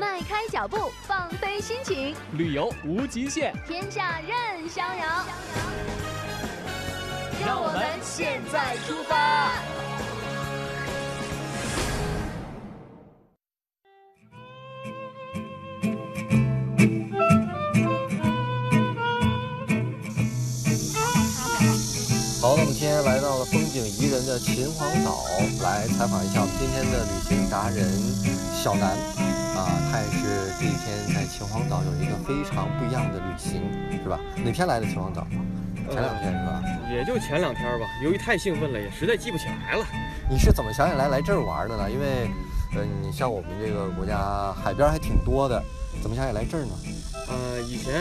迈开脚步，放飞心情，旅游无极限，天下任逍遥。让我们现在出发。好，那我们今天来到了风景宜人的秦皇岛，来采访一下我们今天的旅行达人小南。啊，他也是这几天在秦皇岛有一个非常不一样的旅行，是吧？哪天来的秦皇岛？前两天是吧？也就前两天吧。由于太兴奋了，也实在记不起来了。你是怎么想起来来这儿玩的呢？因为，呃，你像我们这个国家海边还挺多的，怎么想起来这儿呢？呃，以前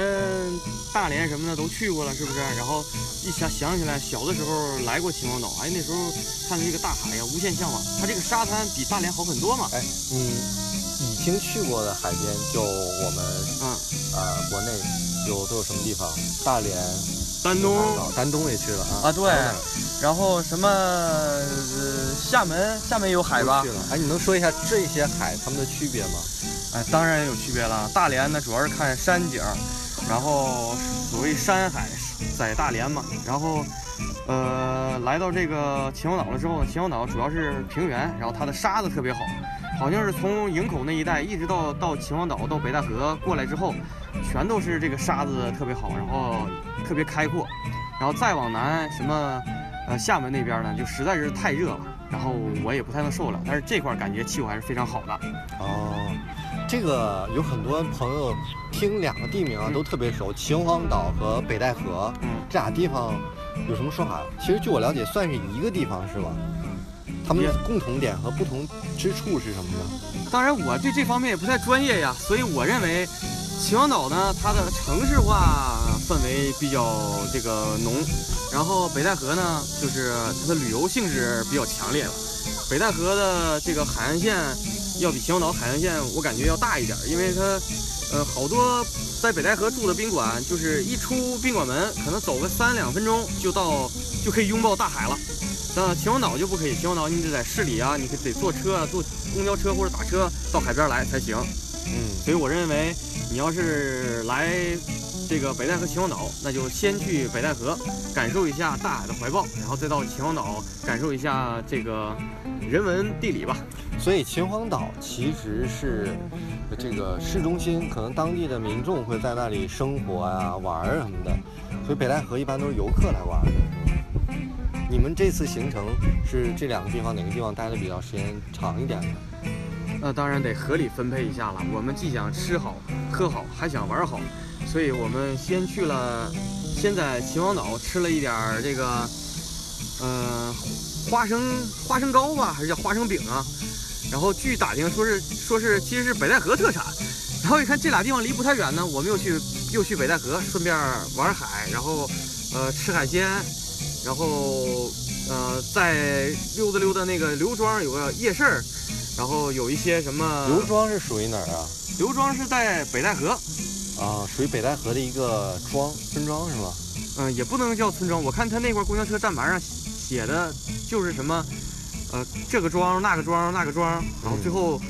大连什么的都去过了，是不是？然后一想想起来，小的时候来过秦皇岛，哎，那时候看着这个大海呀，无限向往。它这个沙滩比大连好很多嘛。哎，你已经去过的海边，就我们嗯，呃国内有都有什么地方？大连、丹东岛丹东也去了啊。啊，对。然后什么呃，厦门，厦门有海吧？去了。哎，你能说一下这些海它们的区别吗？哎，当然有区别了。大连呢，主要是看山景，然后所谓山海在大连嘛。然后，呃，来到这个秦皇岛了之后，秦皇岛主要是平原，然后它的沙子特别好，好像是从营口那一带一直到到秦皇岛到北戴河过来之后，全都是这个沙子特别好，然后特别开阔。然后再往南，什么呃厦门那边呢，就实在是太热了，然后我也不太能受了。但是这块感觉气候还是非常好的。哦。这个有很多朋友听两个地名啊都特别熟，秦皇岛和北戴河，嗯，这俩地方有什么说法？其实据我了解，算是一个地方是吧？他们的共同点和不同之处是什么呢？当然，我对这方面也不太专业呀，所以我认为秦皇岛呢，它的城市化氛围比较这个浓，然后北戴河呢，就是它的旅游性质比较强烈了。北戴河的这个海岸线。要比秦皇岛海岸线我感觉要大一点，因为它，呃，好多在北戴河住的宾馆，就是一出宾馆门，可能走个三两分钟就到，就可以拥抱大海了。那秦皇岛就不可以，秦皇岛你得在市里啊，你得坐车啊，坐公交车或者打车到海边来才行。嗯，所以我认为你要是来这个北戴河秦皇岛，那就先去北戴河感受一下大海的怀抱，然后再到秦皇岛感受一下这个人文地理吧。所以秦皇岛其实是这个市中心，可能当地的民众会在那里生活啊、玩儿什么的。所以北戴河一般都是游客来玩的。你们这次行程是这两个地方哪个地方待的比较时间长一点呢？那当然得合理分配一下了。我们既想吃好喝好，还想玩好，所以我们先去了，先在秦皇岛吃了一点这个，呃，花生花生糕吧，还是叫花生饼啊？然后据打听说是说是其实是北戴河特产，然后一看这俩地方离不太远呢，我们又去又去北戴河，顺便玩海，然后呃吃海鲜，然后呃在溜达溜达那个刘庄有个夜市儿，然后有一些什么刘庄是属于哪儿啊？刘庄是在北戴河啊，属于北戴河的一个庄村庄是吧？嗯，也不能叫村庄，我看他那块公交车站牌上写的就是什么。呃，这个庄那个庄那个庄，然后最后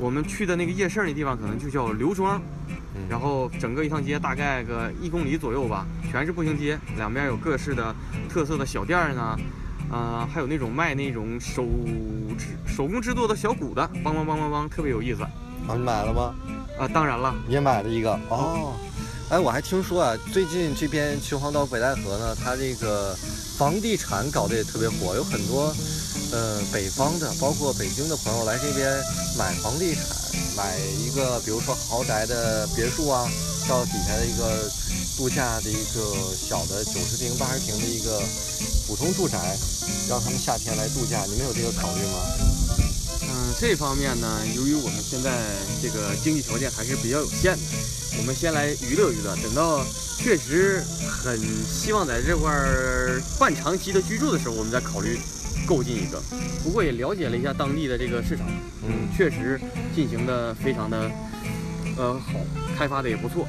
我们去的那个夜市那地方可能就叫刘庄，然后整个一趟街大概个一公里左右吧，全是步行街，两边有各式的特色的小店呢，呃，还有那种卖那种手制手工制作的小鼓的，梆梆梆梆梆，特别有意思。啊，你买了吗？啊，当然了，你也买了一个哦。哎，我还听说啊，最近这边秦皇岛北戴河呢，它这个房地产搞得也特别火，有很多。呃，北方的，包括北京的朋友来这边买房地产，买一个，比如说豪宅的别墅啊，到底下的一个度假的一个小的九十平、八十平的一个普通住宅，让他们夏天来度假，你们有这个考虑吗？嗯，这方面呢，由于我们现在这个经济条件还是比较有限的，我们先来娱乐娱乐，等到确实很希望在这块儿半长期的居住的时候，我们再考虑。购进一个，不过也了解了一下当地的这个市场，嗯，确实进行的非常的，呃，好，开发的也不错，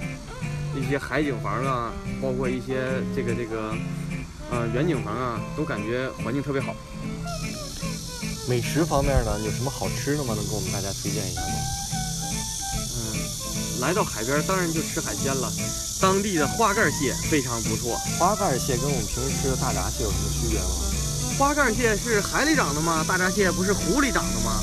一些海景房啊，包括一些这个这个，呃，远景房啊，都感觉环境特别好。美食方面呢，有什么好吃的吗？能给我们大家推荐一下吗？嗯，来到海边，当然就吃海鲜了。当地的花盖蟹非常不错。花盖蟹跟我们平时吃的大闸蟹有什么区别吗？花盖蟹是海里长的吗？大闸蟹不是湖里长的吗？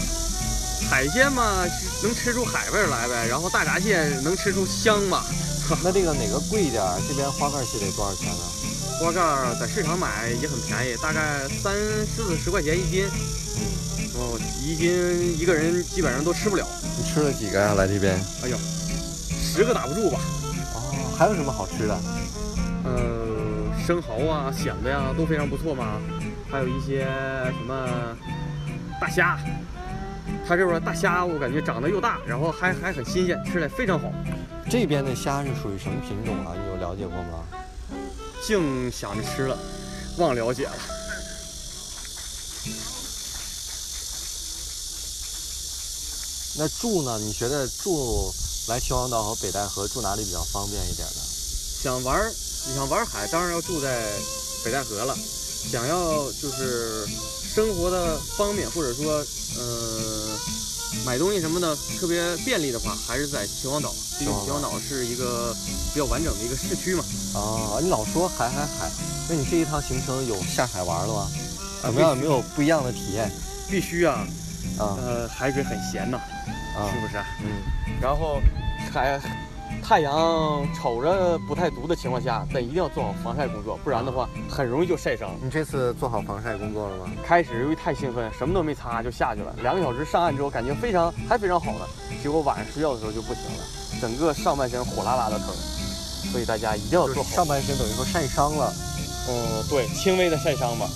海鲜嘛，能吃出海味来呗。然后大闸蟹能吃出香嘛。那这个哪个贵一点？这边花盖蟹得多少钱呢？花盖在市场买也很便宜，大概三四十块钱一斤。哦，一斤一个人基本上都吃不了。你吃了几个呀？来这边？哎呦，十个打不住吧。哦，还有什么好吃的？呃，生蚝啊、蚬子呀都非常不错嘛。还有一些什么大虾，它这边大虾我感觉长得又大，然后还还很新鲜，吃起来非常好。这边的虾是属于什么品种啊？你有了解过吗？净想着吃了，忘了解了。那住呢？你觉得住来秦皇岛和北戴河住哪里比较方便一点呢？想玩，你想玩海，当然要住在北戴河了。想要就是生活的方便，或者说，呃，买东西什么的特别便利的话，还是在秦皇岛。毕竟秦皇岛是一个比较完整的一个市区嘛。啊，你老说海海海，那你这一趟行程有下海玩了吗？怎么样？有没有不一样的体验？必须啊！啊，呃，海水很咸呐，是不是？嗯。然后海太阳瞅着不太毒的情况下，但一定要做好防晒工作，不然的话很容易就晒伤。你这次做好防晒工作了吗？开始由于太兴奋，什么都没擦就下去了。两个小时上岸之后，感觉非常还非常好呢。结果晚上睡觉的时候就不行了，整个上半身火辣辣的疼。所以大家一定要做好。上半身等于说晒伤了。嗯，对，轻微的晒伤吧。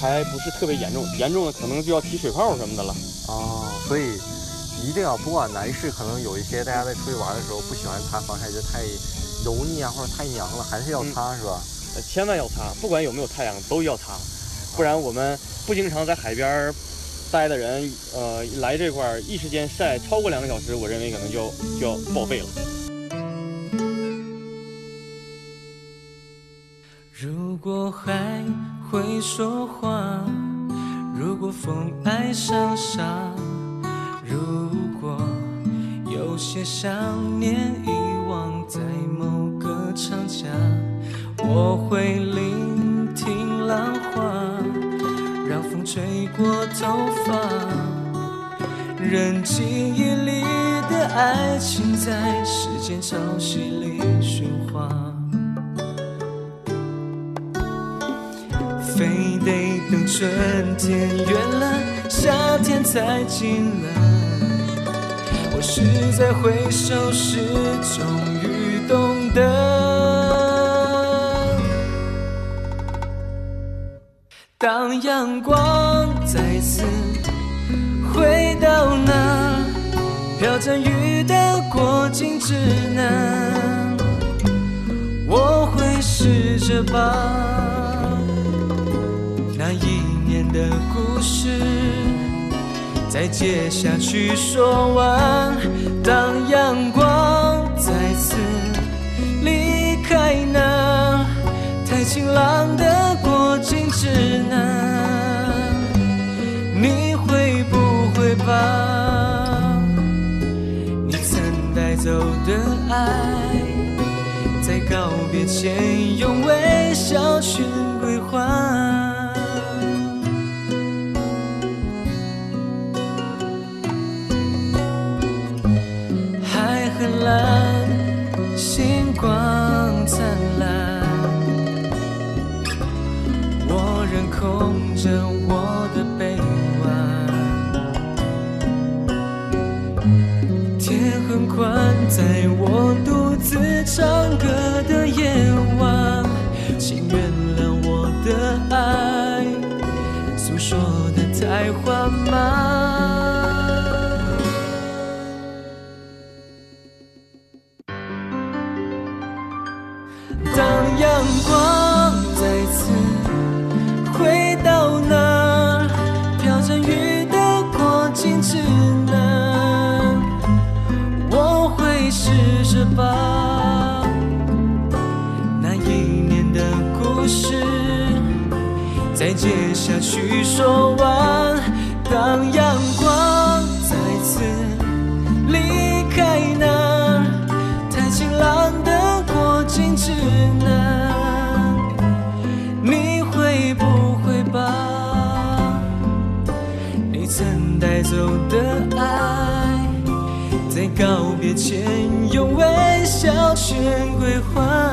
还不是特别严重，严重的可能就要起水泡什么的了。哦，所以一定要，不管男士可能有一些大家在出去玩的时候不喜欢擦防晒，就太油腻啊或者太娘了，还是要擦是吧？呃，千万要擦，不管有没有太阳都要擦，不然我们不经常在海边待的人，呃，来这块一时间晒超过两个小时，我认为可能就就要报废了。如果海。会说话。如果风爱上沙，如果有些想念遗忘在某个长假，我会聆听浪花，让风吹过头发，任记忆里的爱情在时间潮汐里喧哗。非得等春天远了，夏天才近了。我是在回首时终于懂得，当阳光再次回到那飘着雨的过境之南，我会试着把。那一年的故事，再接下去说完。当阳光再次离开那太晴朗的过境之南，你会不会把你曾带走的爱，在告别前用微笑去归还？说的太缓慢。当阳光再次回到那飘着雨的过境之南，我会试着把再接下去说完，当阳光再次离开那太晴朗的过境之南，你会不会把？你曾带走的爱，在告别前用微笑全归还。